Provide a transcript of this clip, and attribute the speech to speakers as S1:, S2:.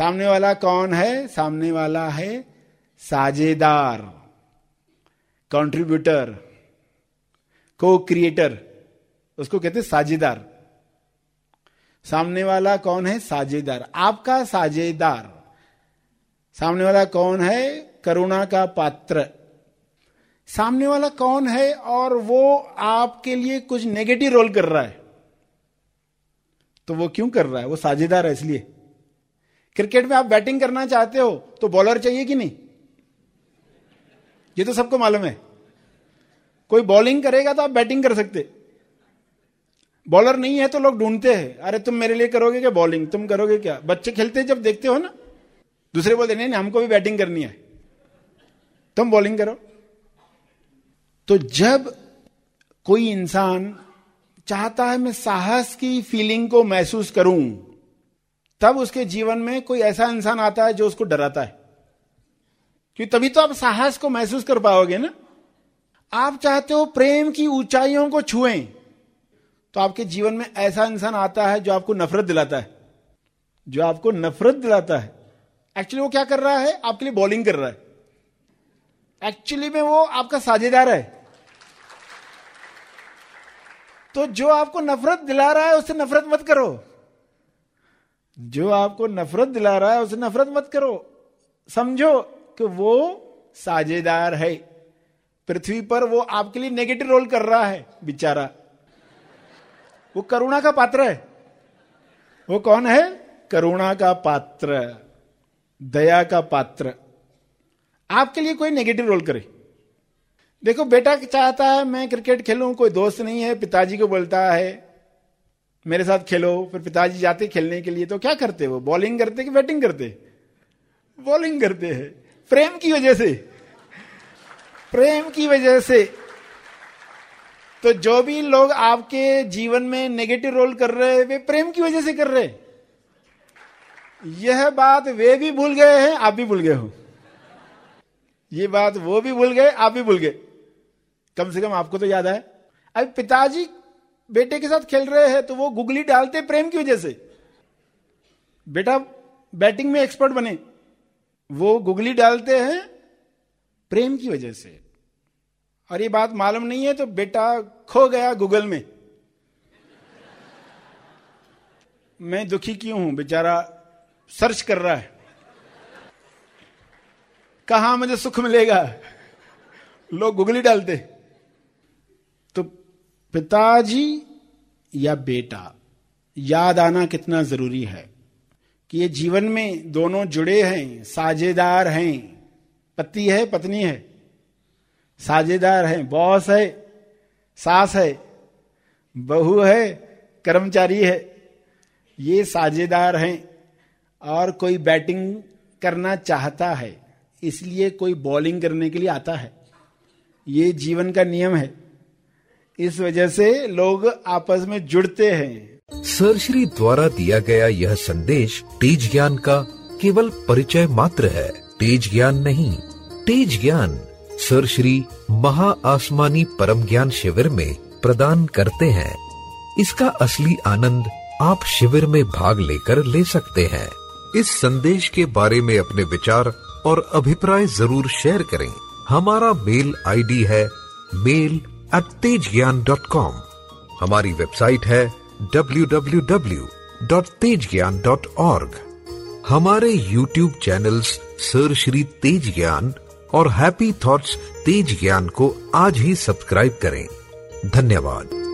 S1: सामने वाला कौन है? सामने वाला है साझेदार कंट्रीब्यूटर को क्रिएटर उसको कहते साझेदार। सामने वाला कौन है? साझेदार। आपका साझेदार। सामने वाला कौन है? करुणा का पात्र। सामने वाला कौन है? और वो आपके लिए कुछ नेगेटिव रोल कर रहा है। तो वो क्यों कर रहा है? वो साझेदार है इसलिए। क्रिकेट में आप बैटिंग करना चाहते हो तो बॉलर चाहिए कि नहीं? ये तो सबको मालूम है। कोई बॉलिंग करेगा तो आप बैटिंग कर सकते। बॉलर नहीं है तो लोग ढूंढते हैं अरे तुम मेरे लिए करोगे क्या बॉलिंग? तुम करोगे क्या? बच्चे खेलते जब देखते हो ना दूसरे बोलते नहीं, नहीं हमको भी बैटिंग करनी है। तुम बॉलिंग करो। तो जब कोई इंसान चाहता है मैं साहस की फीलिंग को महसूस करूँ तब उसके जीवन में कोई ऐसा इंसान आता है जो उसको डराता है। क्योंकि तभी तो आप साहस को महसूस कर पाओगे ना। आप चाहते हो प्रेम की ऊंचाइयों को छुए तो आपके जीवन में ऐसा इंसान आता है जो आपको नफरत दिलाता है। जो आपको नफरत दिलाता है। एक्चुअली वो क्या कर रहा है? आपके लिए बॉलिंग कर रहा है। एक्चुअली में वो आपका साझेदार है। तो जो आपको नफरत दिला रहा है, उससे नफरत मत करो। जो आपको नफरत दिला रहा है, उसे नफरत मत करो। समझो कि वो साझेदार है। पृथ्वी पर वो आपके लिए नेगेटिव रोल कर रहा है, बेचारा। वो करुणा का पात्र है। वो कौन है? करुणा का पात्र, दया का पात्र। आपके लिए कोई नेगेटिव रोल करे। देखो, बेटा चाहता है मैं क्रिकेट खेलूं, कोई दोस्त नहीं है, पिताजी को बोलता है मेरे साथ खेलो, फिर पिताजी जाते खेलने के लिए तो क्या करते वो? बॉलिंग करते कि बैटिंग करते? बॉलिंग करते हैं। प्रेम की वजह से। प्रेम की वजह से। तो जो भी लोग आपके जीवन में नेगेटिव रोल कर रहे हैं, वे प्रेम की वजह से कर रहे यह बात वे भी भूल गए हैं, आप भी भूल गए हो। ये बात वो भी भूल गए, आप भी भूल गए। कम से कम आपको तो याद है। अब पिताजी बेटे के साथ खेल रहे हैं तो वो गुगली डालते प्रेम की वजह से। बेटा, बैटिंग में एक्सपर्ट बने। वो गुगली डालते हैं प्रेम की वजह से। और ये बात मालूम नहीं है तो बेटा खो गया गूगल में। मैं दुखी क्यों हूँ? बेचारा सर्च कर रहा है। कहा मुझे सुख मिलेगा? लोग गुगली डालते तो पिताजी या बेटा, याद आना कितना ज़रूरी है कि ये जीवन में दोनों जुड़े हैं, साझेदार हैं। पति है, पत्नी है। साझेदार है, बॉस है, सास है, बहू है, कर्मचारी है। ये साझेदार हैं और कोई बैटिंग करना चाहता है, इसलिए कोई बॉलिंग करने के लिए आता है। ये जीवन का नियम है। इस वजह से लोग आपस में जुड़ते हैं।
S2: सरश्री द्वारा दिया गया यह संदेश तेज ज्ञान का केवल परिचय मात्र है। तेज ज्ञान नहीं, तेज ज्ञान सर, श्री महा आसमानी परम ज्ञान शिविर में प्रदान करते हैं। इसका असली आनंद आप शिविर में भाग लेकर ले सकते हैं। इस संदेश के बारे में अपने विचार और अभिप्राय ज़रूर शेयर करें। हमारा मेल आईडी है mail at Tej Gyan dot com हमारी वेबसाइट है W W W dot Tej Gyan dot org हमारे YouTube channels sir Shri Tej Gyan और हैप्पी थॉट्स तेज ज्ञान को आज ही सब्सक्राइब करें। धन्यवाद।